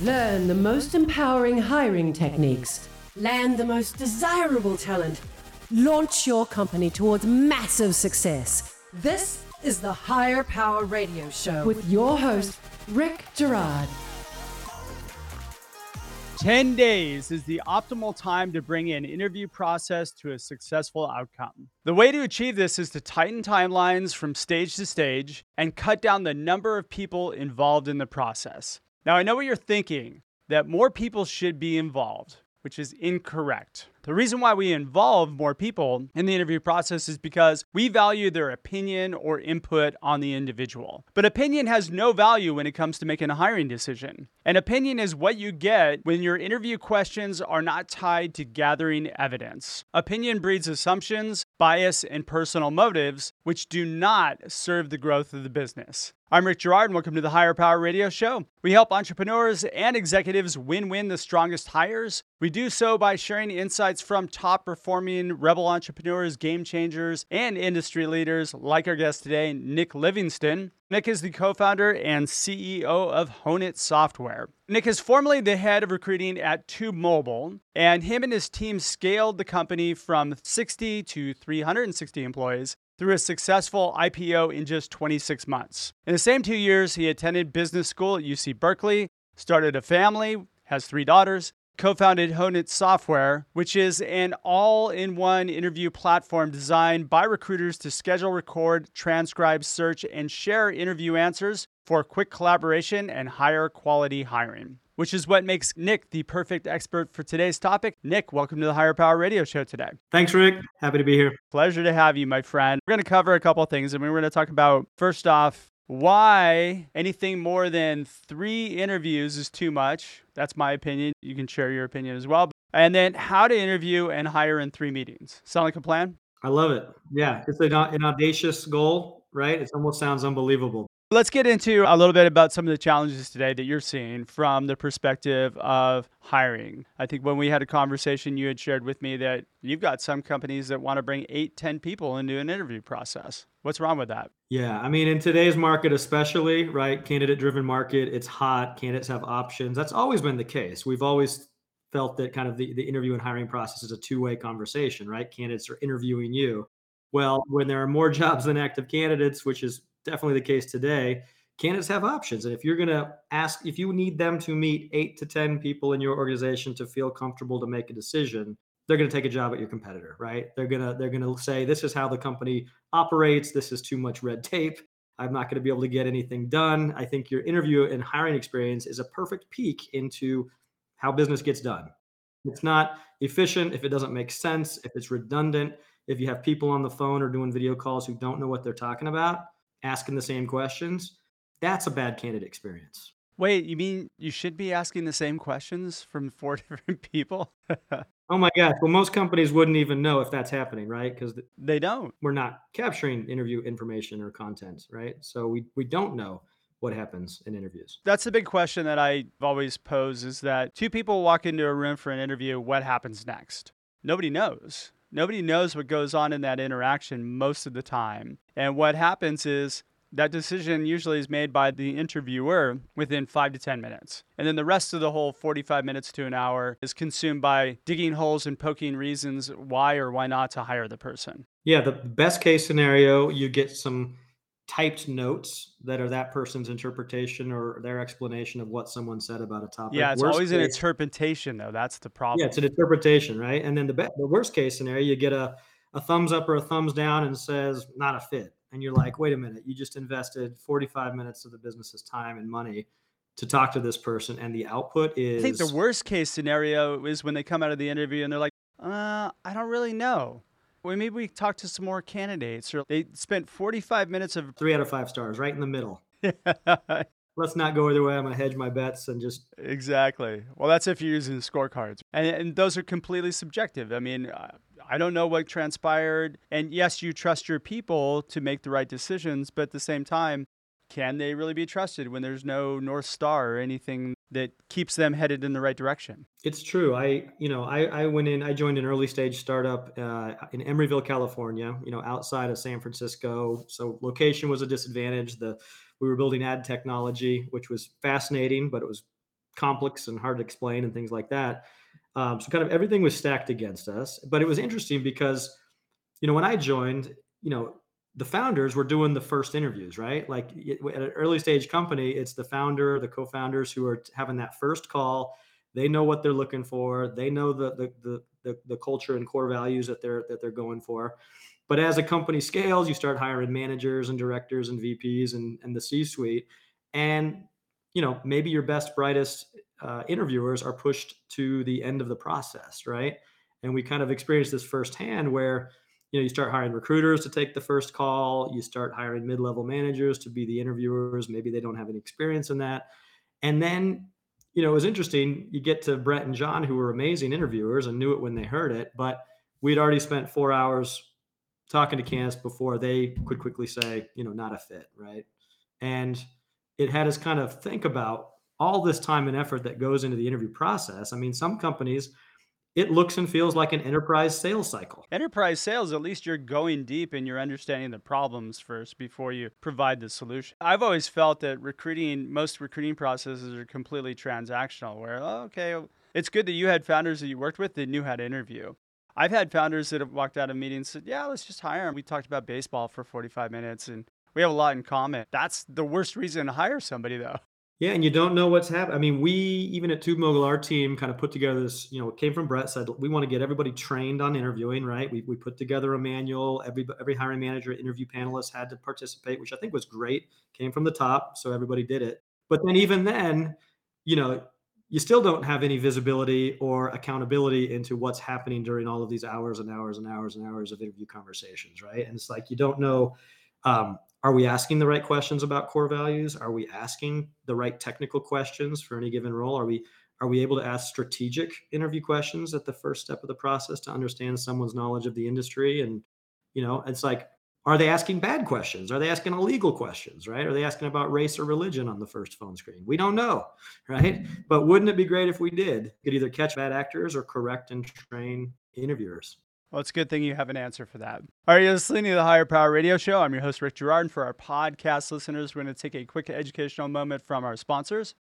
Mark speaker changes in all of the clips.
Speaker 1: Learn the most empowering hiring techniques. Land the most desirable talent. Launch your company towards massive success. This is the Hire Power Radio Show with your host, Rick Girard.
Speaker 2: 10 days is the optimal time to bring an interview process to a successful outcome. The way to achieve this is to tighten timelines from stage to stage and cut down the number of people involved in the process. Now, I know what you're thinking that more people should be involved, which is incorrect. The reason why we involve more people in the interview process is because we value their opinion or input on the individual. But opinion has no value when it comes to making a hiring decision. An opinion is what you get when your interview questions are not tied to gathering evidence. Opinion breeds assumptions, bias, and personal motives, which do not serve the growth of the business. I'm Rick Girard, and welcome to the Hire Power Radio Show. We help entrepreneurs and executives win win the strongest hires. We do so by sharing insights from top performing rebel entrepreneurs, game changers, and industry leaders like our guest today, Nick Livingston. Nick is the co founder and CEO of Honeit Software. Nick is formerly the head of recruiting at TubeMogul, and him and his team scaled the company from 60 to 360 employees through a successful IPO in just 26 months. In the same two years, he attended business school at UC Berkeley, started a family, has three daughters, co founded Honeit Software, which is an all in one interview platform designed by recruiters to schedule, record, transcribe, search, and share interview answers for quick collaboration and higher quality hiring. Which is what makes Nick the perfect expert for today's topic. Nick, welcome to the Hire Power Radio Show today.
Speaker 3: Thanks, Rick. Happy to be here.
Speaker 2: Pleasure to have you, my friend. We're going to cover a couple of things, and we're going to talk about first off why anything more than three interviews is too much. That's my opinion. You can share your opinion as well. And then how to interview and hire in three meetings. Sound like a plan?
Speaker 3: I love it. Yeah, it's an, audacious goal, right? It almost sounds unbelievable.
Speaker 2: Let's get into a little bit about some of the challenges today that you're seeing from the perspective of hiring. I think when we had a conversation, you had shared with me that you've got some companies that want to bring eight, 10 people into an interview process. What's wrong with that?
Speaker 3: Yeah, I mean, in today's market, especially, right? Candidate driven market, it's hot, candidates have options. That's always been the case. We've always felt that kind of the, the interview and hiring process is a two way conversation, right? Candidates are interviewing you. Well, when there are more jobs than active candidates, which is definitely the case today. Candidates have options. And if you're going to ask, if you need them to meet eight to 10 people in your organization to feel comfortable to make a decision, they're going to take a job at your competitor, right? They're going to, they're going to say, this is how the company operates. This is too much red tape. I'm not going to be able to get anything done. I think your interview and hiring experience is a perfect peek into how business gets done. It's not efficient if it doesn't make sense, if it's redundant, if you have people on the phone or doing video calls who don't know what they're talking about asking the same questions, that's a bad candidate experience.
Speaker 2: Wait, you mean you should be asking the same questions from four different people?
Speaker 3: oh my gosh. Well, most companies wouldn't even know if that's happening, right? Because
Speaker 2: they don't.
Speaker 3: We're not capturing interview information or content, right? So we, we don't know what happens in interviews.
Speaker 2: That's the big question that I always pose is that two people walk into a room for an interview, what happens next? Nobody knows. Nobody knows what goes on in that interaction most of the time. And what happens is that decision usually is made by the interviewer within five to 10 minutes. And then the rest of the whole 45 minutes to an hour is consumed by digging holes and poking reasons why or why not to hire the person.
Speaker 3: Yeah, the best case scenario, you get some typed notes that are that person's interpretation or their explanation of what someone said about a topic.
Speaker 2: Yeah, it's worst always case, an interpretation though. That's the problem.
Speaker 3: Yeah, it's an interpretation, right? And then the be- the worst case scenario, you get a a thumbs up or a thumbs down and says not a fit. And you're like, wait a minute, you just invested 45 minutes of the business's time and money to talk to this person, and the output is.
Speaker 2: I think the worst case scenario is when they come out of the interview and they're like, uh, I don't really know well, maybe we talk to some more candidates. Or they spent 45 minutes of
Speaker 3: three out of five stars, right in the middle. Let's not go either way. I'm gonna hedge my bets and just
Speaker 2: exactly. Well, that's if you're using scorecards, and, and those are completely subjective. I mean, I don't know what transpired, and yes, you trust your people to make the right decisions, but at the same time, can they really be trusted when there's no north star or anything that keeps them headed in the right direction
Speaker 3: it's true i you know i, I went in i joined an early stage startup uh, in emeryville california you know outside of san francisco so location was a disadvantage the we were building ad technology which was fascinating but it was complex and hard to explain and things like that. Um, so kind of everything was stacked against us. But it was interesting because, you know, when I joined, you know, the founders were doing the first interviews, right? Like at an early stage company, it's the founder, the co-founders who are having that first call. They know what they're looking for. They know the the the the, the culture and core values that they're that they're going for. But as a company scales, you start hiring managers and directors and VPs and, and the C-suite. And you know, maybe your best, brightest uh, interviewers are pushed to the end of the process, right? And we kind of experienced this firsthand where you know you start hiring recruiters to take the first call you start hiring mid-level managers to be the interviewers maybe they don't have any experience in that. And then you know it was interesting you get to brett and john who were amazing interviewers and knew it when they heard it but we'd already spent four hours talking to candidates before they could quickly say you know not a fit right? And it had us kind of think about all this time and effort that goes into the interview process. I mean some companies it looks and feels like an enterprise sales cycle.
Speaker 2: Enterprise sales, at least you're going deep and you're understanding the problems first before you provide the solution. I've always felt that recruiting, most recruiting processes are completely transactional, where, oh, okay, oh, it's good that you had founders that you worked with that knew how to interview. I've had founders that have walked out of meetings said, yeah, let's just hire them. We talked about baseball for 45 minutes and we have a lot in common. That's the worst reason to hire somebody, though.
Speaker 3: Yeah, and you don't know what's happening. I mean, we even at TubeMogul, our team kind of put together this. You know, it came from Brett said we want to get everybody trained on interviewing. Right? We we put together a manual. Every every hiring manager, interview panelist had to participate, which I think was great. Came from the top, so everybody did it. But then even then, you know, you still don't have any visibility or accountability into what's happening during all of these hours and hours and hours and hours of interview conversations, right? And it's like you don't know um, are we asking the right questions about core values? Are we asking the right technical questions for any given role? Are we are we able to ask strategic interview questions at the first step of the process to understand someone's knowledge of the industry? And you know, it's like, are they asking bad questions? Are they asking illegal questions? Right? Are they asking about race or religion on the first phone screen? We don't know, right? But wouldn't it be great if we did? Could either catch bad actors or correct and train interviewers.
Speaker 2: Well, it's a good thing you have an answer for that. All right, you're listening to the Hire Power Radio Show. I'm your host, Rick Girard. And for our podcast listeners, we're going to take a quick educational moment from our sponsors.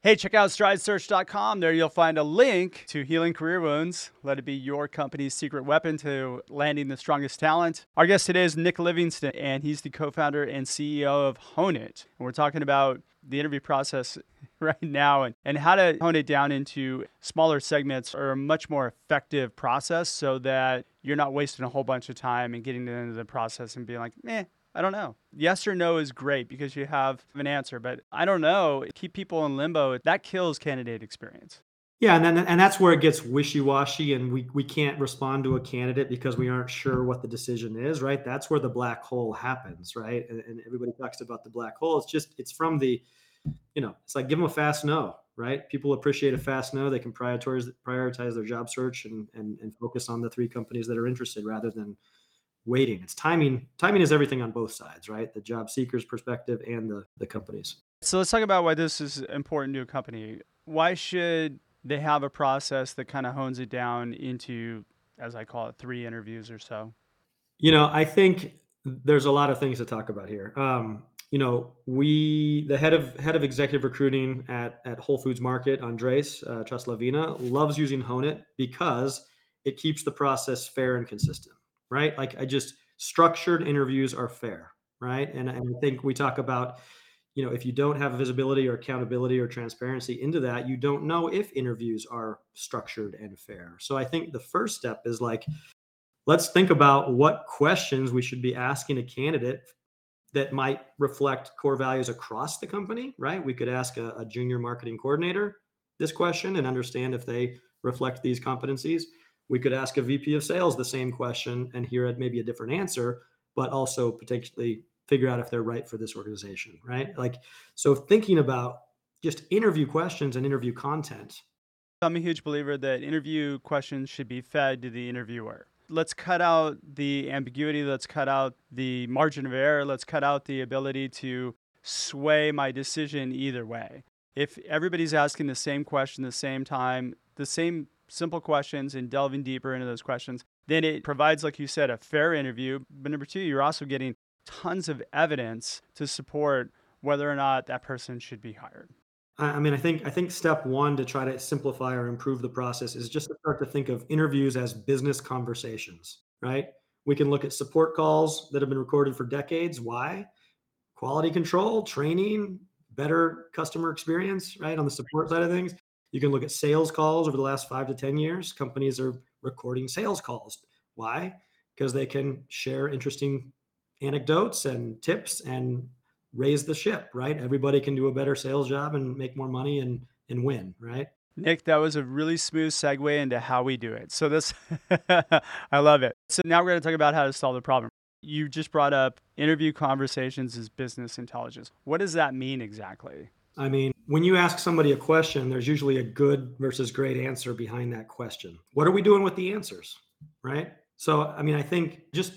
Speaker 2: Hey, check out stridesearch.com. There you'll find a link to healing career wounds. Let it be your company's secret weapon to landing the strongest talent. Our guest today is Nick Livingston, and he's the co founder and CEO of Honeit. And we're talking about the interview process right now and, and how to hone it down into smaller segments or a much more effective process so that you're not wasting a whole bunch of time and getting to the process and being like, eh, I don't know. Yes or no is great because you have an answer, but I don't know. Keep people in limbo. That kills candidate experience.
Speaker 3: Yeah, and then and that's where it gets wishy-washy, and we we can't respond to a candidate because we aren't sure what the decision is, right? That's where the black hole happens, right? And, and everybody talks about the black hole. It's just it's from the, you know, it's like give them a fast no, right? People appreciate a fast no. They can prioritize prioritize their job search and and and focus on the three companies that are interested rather than waiting. It's timing. Timing is everything on both sides, right? The job seeker's perspective and the the companies.
Speaker 2: So let's talk about why this is important to a company. Why should they have a process that kind of hones it down into, as I call it, three interviews or so?
Speaker 3: You know, I think there's a lot of things to talk about here. Um, you know, we the head of head of executive recruiting at at Whole Foods Market, Andres uh, Traslavina, loves using Honeit because it keeps the process fair and consistent. Right? Like I just structured interviews are fair. Right? And, and I think we talk about you know if you don't have visibility or accountability or transparency into that you don't know if interviews are structured and fair so i think the first step is like let's think about what questions we should be asking a candidate that might reflect core values across the company right we could ask a, a junior marketing coordinator this question and understand if they reflect these competencies we could ask a vp of sales the same question and hear maybe a different answer but also potentially figure out if they're right for this organization, right? Like, so thinking about just interview questions and interview content.
Speaker 2: I'm a huge believer that interview questions should be fed to the interviewer. Let's cut out the ambiguity. Let's cut out the margin of error. Let's cut out the ability to sway my decision either way. If everybody's asking the same question the same time, the same simple questions and delving deeper into those questions, then it provides, like you said, a fair interview. But number two, you're also getting tons of evidence to support whether or not that person should be hired.
Speaker 3: I mean, I think I think step one to try to simplify or improve the process is just to start to think of interviews as business conversations, right? We can look at support calls that have been recorded for decades. Why? Quality control, training, better customer experience, right? On the support side of things. You can look at sales calls over the last five to 10 years. Companies are recording sales calls. Why? Because they can share interesting anecdotes and tips and raise the ship, right? Everybody can do a better sales job and make more money and and win, right?
Speaker 2: Nick, that was a really smooth segue into how we do it. So this I love it. So now we're going to talk about how to solve the problem. You just brought up interview conversations as business intelligence. What does that mean exactly?
Speaker 3: I mean, when you ask somebody a question, there's usually a good versus great answer behind that question. What are we doing with the answers? Right? So, I mean, I think just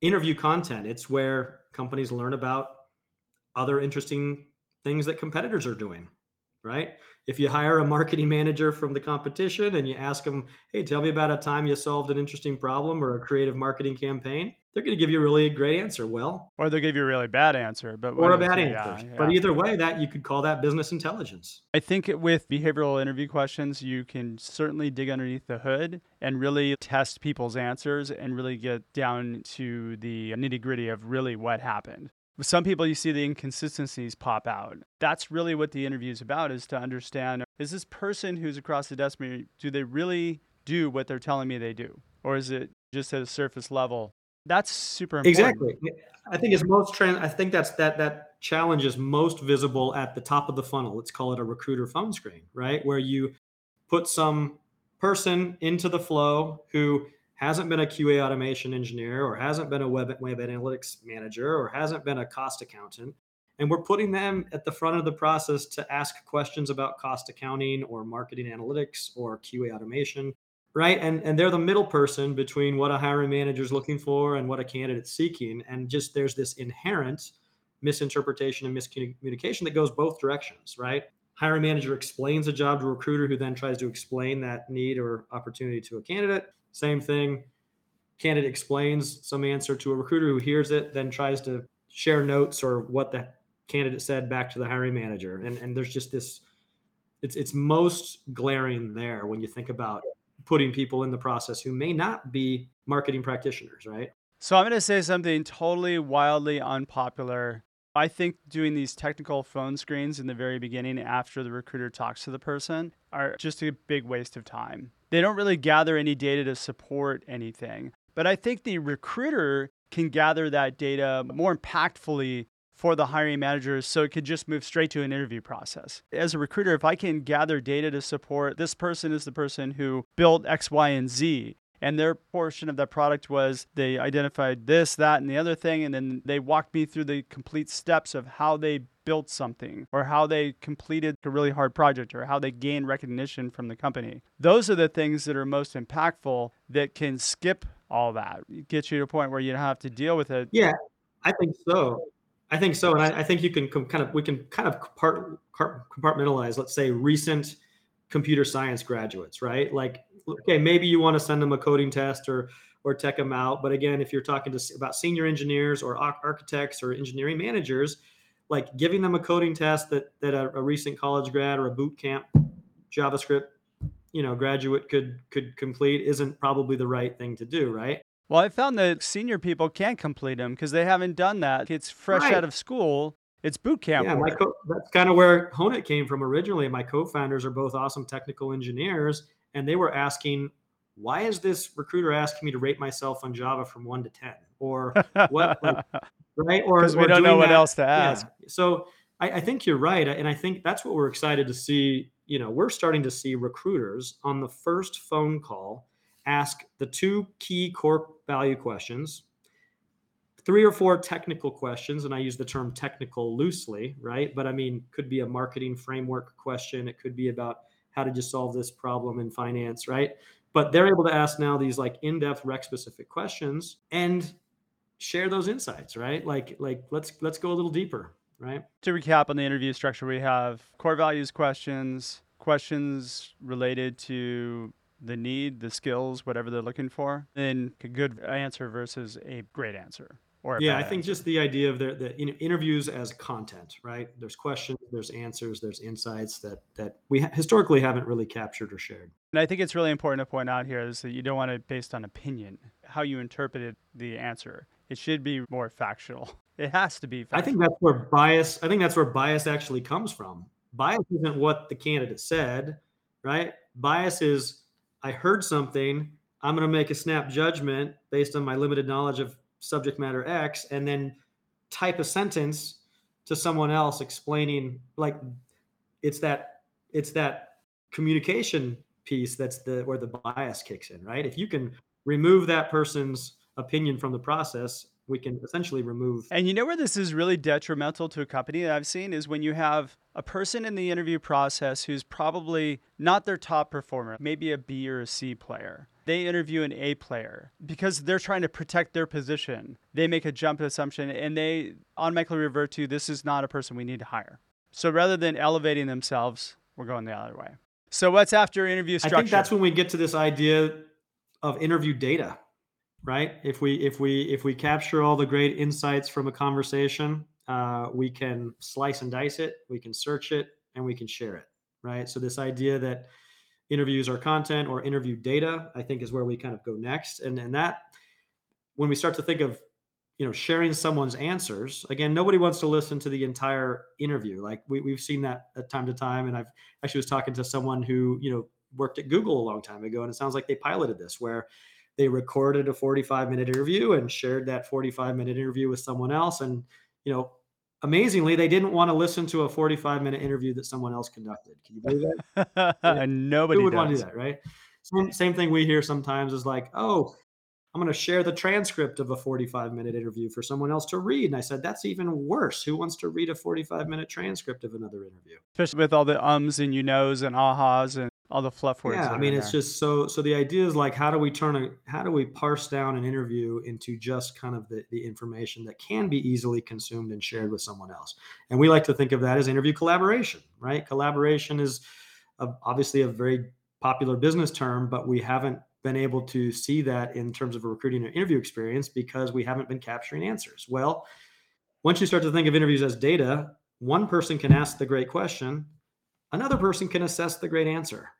Speaker 3: interview content, it's where companies learn about other interesting things that competitors are doing, right? If you hire a marketing manager from the competition and you ask them, hey, tell me about a time you solved an interesting problem or a creative marketing campaign, they're going to give you a really great answer. Well,
Speaker 2: or they'll give you a really bad answer, but
Speaker 3: or a bad answer. Yeah, But either way, that you could call that business intelligence.
Speaker 2: I think with behavioral interview questions, you can certainly dig underneath the hood and really test people's answers and really get down to the nitty gritty of really what happened. With some people, you see the inconsistencies pop out. That's really what the interview is about: is to understand is this person who's across the desk do they really do what they're telling me they do, or is it just at a surface level? That's super important.
Speaker 3: Exactly. I think it's most trans. I think that's that that challenge is most visible at the top of the funnel. Let's call it a recruiter phone screen, right? Where you put some person into the flow who hasn't been a QA automation engineer or hasn't been a web, web analytics manager or hasn't been a cost accountant. And we're putting them at the front of the process to ask questions about cost accounting or marketing analytics or QA automation, right? And, and they're the middle person between what a hiring manager is looking for and what a candidate's seeking. And just there's this inherent misinterpretation and miscommunication that goes both directions, right? Hiring manager explains a job to a recruiter who then tries to explain that need or opportunity to a candidate same thing. Candidate explains some answer to a recruiter who hears it, then tries to share notes or what the candidate said back to the hiring manager. And and there's just this it's it's most glaring there when you think about putting people in the process who may not be marketing practitioners, right?
Speaker 2: So I'm going to say something totally wildly unpopular. I think doing these technical phone screens in the very beginning after the recruiter talks to the person are just a big waste of time. They don't really gather any data to support anything. But I think the recruiter can gather that data more impactfully for the hiring managers so it could just move straight to an interview process. As a recruiter, if I can gather data to support this person is the person who built X, Y, and Z, and their portion of that product was they identified this, that, and the other thing, and then they walked me through the complete steps of how they built something or how they completed a really hard project or how they gained recognition from the company. Those are the things that are most impactful that can skip all that, get you to a point where you don't have to deal with it.
Speaker 3: Yeah, I think so. I think so, and I, I think you can com- kind of we can kind of part, compartmentalize. Let's say recent computer science graduates, right? Like, okay, maybe you want to send them a coding test or or tech them out, but again, if you're talking to about senior engineers or architects or engineering managers, like giving them a coding test that that a, a recent college grad or a boot camp JavaScript, you know, graduate could could complete isn't probably the right thing to do, right?
Speaker 2: Well, I found that senior people can't complete them because they haven't done that. It's fresh right. out of school. It's boot camp.
Speaker 3: Yeah, my co- that's kind of where Honeit came from originally. My co-founders are both awesome technical engineers, and they were asking, "Why is this recruiter asking me to rate myself on Java from one to ten? Or what? like, right?
Speaker 2: Or because we or don't know what that. else to ask.
Speaker 3: Yeah. So I, I think you're right, and I think that's what we're excited to see. You know, we're starting to see recruiters on the first phone call ask the two key core value questions three or four technical questions and i use the term technical loosely right but i mean could be a marketing framework question it could be about how did you solve this problem in finance right but they're able to ask now these like in-depth rec specific questions and share those insights, right? Like like let's let's go a little deeper, right?
Speaker 2: To recap on the interview structure, we have core values questions, questions related to the need, the skills, whatever they're looking for, then a good answer versus a great answer. Or
Speaker 3: yeah i think answer. just the idea of the, the interviews as content right? There's questions there's answers there's insights that that we ha- historically haven't really captured or shared.
Speaker 2: And i think it's really important to point out here is that you don't want it based on opinion how you interpreted the answer. It should be more factual. It has to be factual.
Speaker 3: i think that's where bias i think that's where bias actually comes from. Bias isn't what the candidate said right? Bias is i heard something. I'm going to make a snap judgment based on my limited knowledge of subject matter X and then type a sentence to someone else explaining like it's that it's that communication piece that's the where the bias kicks in, right? If you can remove that person's opinion from the process, we can essentially remove.
Speaker 2: And you know where this is really detrimental to a company that I've seen is when you have a person in the interview process who's probably not their top performer, maybe a B or a C player they interview an A player because they're trying to protect their position. They make a jump assumption and they automatically revert to this is not a person we need to hire. So rather than elevating themselves, we're going the other way. So what's after interview structure?
Speaker 3: I think that's when we get to this idea of interview data, right? If we if we if we capture all the great insights from a conversation, uh, we can slice and dice it, we can search it, and we can share it, right? So this idea that interviews or content or interview data, I think is where we kind of go next. And and that when we start to think of you know sharing someone's answers again nobody wants to listen to the entire interview. Like we, we've seen that at time to time. And i've actually was talking to someone who you know worked at google a long time ago. And it sounds like they piloted this where they recorded a 45 minute interview and shared that 45 minute interview with someone else. And you know amazingly, they didn't want to listen to a 45 minute interview that someone else conducted. Can you believe
Speaker 2: that? yeah. Nobody
Speaker 3: Who would
Speaker 2: does.
Speaker 3: want to do that, right? Same, same thing we hear sometimes is like, oh, I'm going to share the transcript of a 45 minute interview for someone else to read. And I said, that's even worse. Who wants to read a 45 minute transcript of another interview?
Speaker 2: Especially with all the ums and you knows and ahas and all the fluff words.
Speaker 3: Yeah, I mean, it's there. just so. So the idea is like, how do we turn a, how do we parse down an interview into just kind of the, the information that can be easily consumed and shared with someone else? And we like to think of that as interview collaboration, right? Collaboration is a, obviously a very popular business term, but we haven't been able to see that in terms of a recruiting or interview experience because we haven't been capturing answers. Well, once you start to think of interviews as data, one person can ask the great question, another person can assess the great answer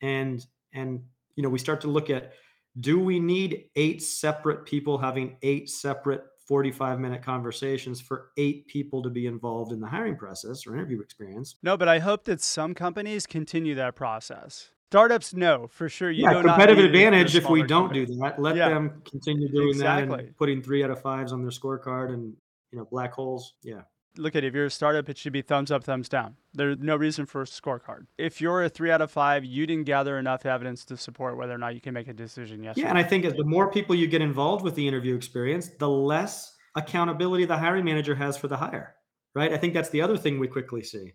Speaker 3: and and you know we start to look at do we need eight separate people having eight separate 45 minute conversations for eight people to be involved in the hiring process or interview experience
Speaker 2: no but i hope that some companies continue that process startups no for sure you
Speaker 3: yeah, competitive advantage if we don't company. do that let yeah. them continue doing exactly. that and putting three out of fives on their scorecard and you know black holes yeah
Speaker 2: look at it, if you're a startup, it should be thumbs up, thumbs down. There's no reason for a scorecard. If you're a three out of five, you didn't gather enough evidence to support whether or not you can make a decision. Yes.
Speaker 3: Yeah, and I think as the more people you get involved with the interview experience, the less accountability the hiring manager has for the hire. Right. I think that's the other thing we quickly see.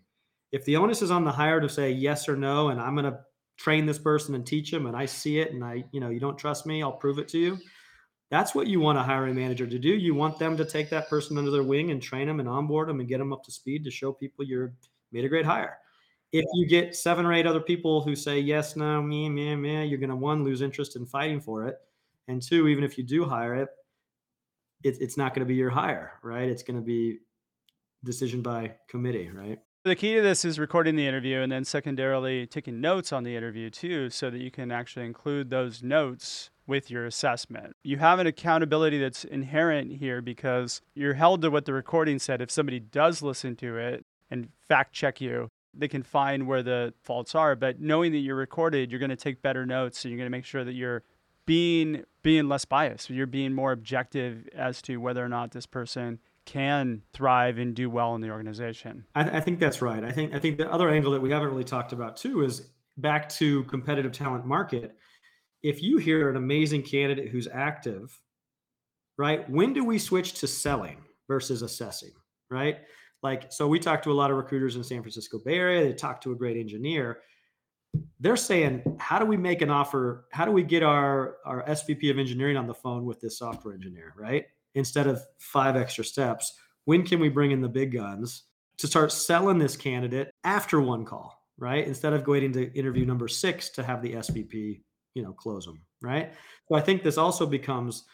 Speaker 3: If the onus is on the hire to say yes or no, and I'm going to train this person and teach them, and I see it, and I, you know, you don't trust me, I'll prove it to you that's what you want a hiring manager to do. You want them to take that person under their wing and train them and onboard them and get them up to speed to show people you're made a great hire. If you get seven or eight other people who say yes, no, me, me, me, you're going to one lose interest in fighting for it, and two, even if you do hire it, it it's not going to be your hire, right? It's going to be decision by committee, right?
Speaker 2: The key to this is recording the interview and then secondarily taking notes on the interview too, so that you can actually include those notes with your assessment. You have an accountability that's inherent here because you're held to what the recording said. If somebody does listen to it and fact check you, they can find where the faults are. But knowing that you're recorded, you're going to take better notes. So you're going to make sure that you're being being less biased. You're being more objective as to whether or not this person can thrive and do well in the organization.
Speaker 3: I, I think that's right. I think I think the other angle that we haven't really talked about too is back to competitive talent market if you hear an amazing candidate who's active, right? When do we switch to selling versus assessing, right? Like, so we talk to a lot of recruiters in San Francisco Bay Area. They talk to a great engineer. They're saying, how do we make an offer? How do we get our, our SVP of engineering on the phone with this software engineer, right? Instead of five extra steps, when can we bring in the big guns to start selling this candidate after one call, right? Instead of waiting to interview number six to have the SVP you know close them right so i think this also becomes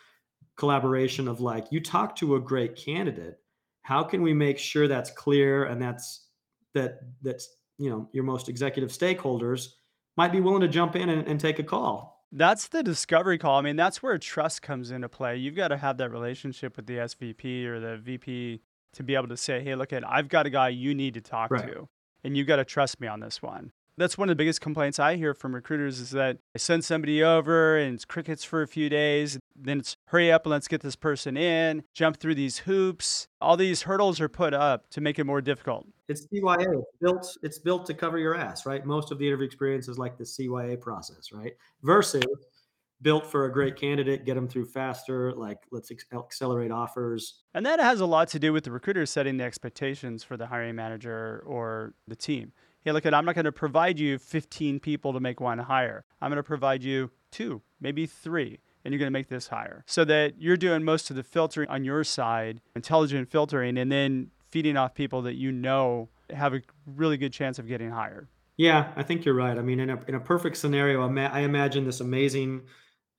Speaker 3: collaboration of like you talk to a great candidate how can we make sure that's clear and that's that that's you know your most executive stakeholders might be willing to jump in and, and take a call
Speaker 2: that's the discovery call. I mean, that's where trust comes into play. You've got to have that relationship with the SVP or the VP to be able to say, hey, look at I've got a guy you need to talk right. to. And you've got to trust me on this one that's one of the biggest complaints I hear from recruiters is that I send somebody over and it's crickets for a few days. Then it's hurry up and let's get this person in, jump through these hoops. All these hurdles are put up to make it more difficult.
Speaker 3: It's CYA built. It's built to cover your ass, right? Most of the interview experience is like the CYA process, right? Versus built for a great candidate, get them through faster, like let's accelerate offers.
Speaker 2: And that has a lot to do with the recruiter setting the expectations for the hiring manager or the team hey, look I'm not going to provide you 15 people to make one hire. I'm going to provide you two, maybe three, and you're going to make this hire. So that you're doing most of the filtering on your side, intelligent filtering, and then feeding off people that you know have a really good chance of getting hired.
Speaker 3: Yeah, I think you're right. I mean, in a, in a perfect scenario, I imagine this amazing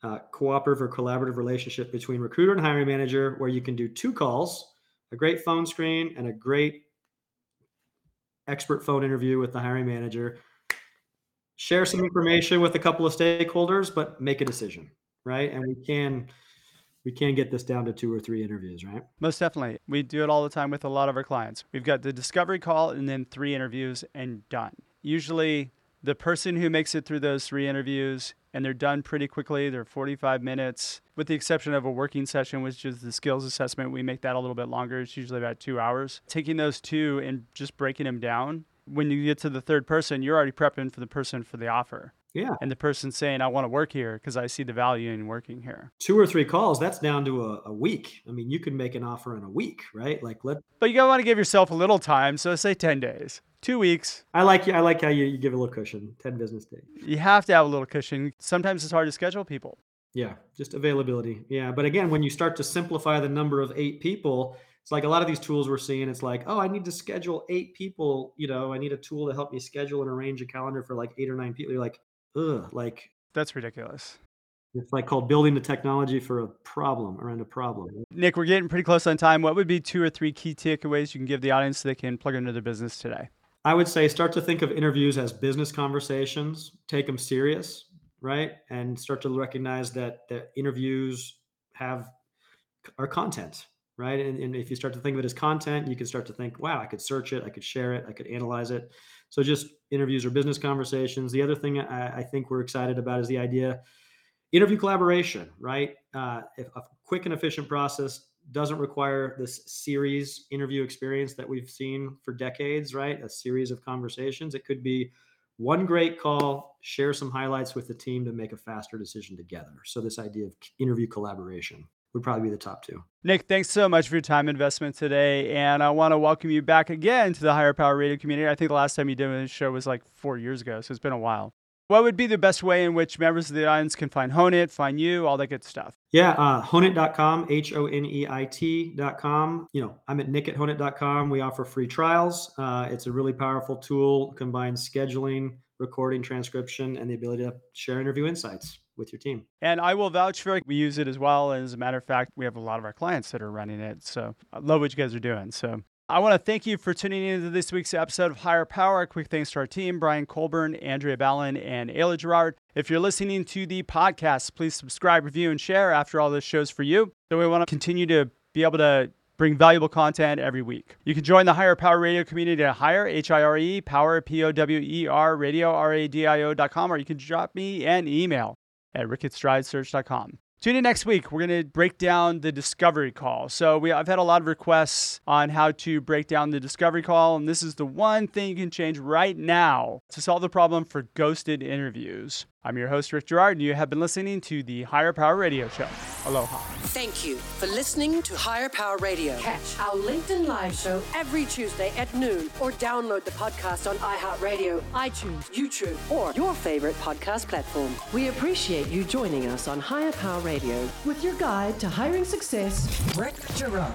Speaker 3: uh, cooperative or collaborative relationship between recruiter and hiring manager where you can do two calls, a great phone screen, and a great expert phone interview with the hiring manager, share some information with a couple of stakeholders, but make a decision, right? And we can we can get this down to two or three interviews, right?
Speaker 2: Most definitely. We do it all the time with a lot of our clients. We've got the discovery call and then three interviews and done. Usually the person who makes it through those three interviews and they're done pretty quickly. They're 45 minutes, with the exception of a working session, which is the skills assessment. We make that a little bit longer. It's usually about two hours. Taking those two and just breaking them down. When you get to the third person, you're already prepping for the person for the offer.
Speaker 3: Yeah.
Speaker 2: And the person saying, I want to work here because I see the value in working here.
Speaker 3: Two or three calls, that's down to a, a, week. I mean, you can make an offer in a week, right? Like let
Speaker 2: But you gotta want to give yourself a little time. So say 10 days two weeks.
Speaker 3: I like you. I like how you, you give a little cushion, ten business days.
Speaker 2: You have to have a little cushion. Sometimes it's hard to schedule people.
Speaker 3: Yeah, just availability. Yeah, but again, when you start to simplify the number of eight people, it's like a lot of these tools we're seeing. It's like, oh, I need to schedule eight people. You know, I need a tool to help me schedule and arrange a calendar for like eight or nine people. You're like, ugh, like
Speaker 2: that's ridiculous.
Speaker 3: It's like called building the technology for a problem around a problem.
Speaker 2: Nick, we're getting pretty close on time. What would be two or three key takeaways you can give the audience so they can plug into their business today?
Speaker 3: I would say start to think of interviews as business conversations, take them serious, right? And start to recognize that that interviews have are content, right? And, and if you start to think of it as content, you can start to think, wow, I could search it, I could share it, I could analyze it. So just interviews or business conversations. The other thing I, I think we're excited about is the idea interview collaboration, right? Uh, a quick and efficient process doesn't require this series interview experience that we've seen for decades, right? A series of conversations. It could be one great call, share some highlights with the team to make a faster decision together. So, this idea of interview collaboration would probably be the top two.
Speaker 2: Nick, thanks so much for your time investment today. And I want to welcome you back again to the Hire Power Radio community. I think the last time you did this show was like four years ago. So, it's been a while. What would be the best way in which members of the audience can find Honeit, find you, all that good stuff?
Speaker 3: Yeah, uh, honeit.com, H O N E I T.com. You know, I'm at nick at honeit.com. We offer free trials. Uh, it's a really powerful tool, combines scheduling, recording, transcription, and the ability to share interview insights with your team.
Speaker 2: And I will vouch for it. We use it as well. And as a matter of fact, we have a lot of our clients that are running it. So I love what you guys are doing. So I want to thank you for tuning in to this week's episode of Hire Power. A quick thanks to our team, Brian Colburn, Andrea Ballin, and Ayla Girard. If you're listening to the podcast, please subscribe, review, and share after all this shows for you. So we want to continue to be able to bring valuable content every week. You can join the Hire Power Radio community at Hire, H-I-R-E, Power, P-O-W-E-R, Radio, R-A-D-I-O.com, or you can drop me an email at rick Tune in next week. We're going to break down the discovery call. So we I've had a lot of requests on how to break down the discovery call, and this is the one thing you can change right now to solve the problem for ghosted interviews. I'm your host, Rick Girard, and you have been listening to the Hire Power Radio Show. Aloha.
Speaker 1: Thank you for listening to Hire Power Radio. Catch our LinkedIn Live show every Tuesday at noon, or download the podcast on iHeartRadio, iTunes, YouTube, or your favorite podcast platform. We appreciate you joining us on Hire Power Radio with your guide to hiring success, Rick Girard.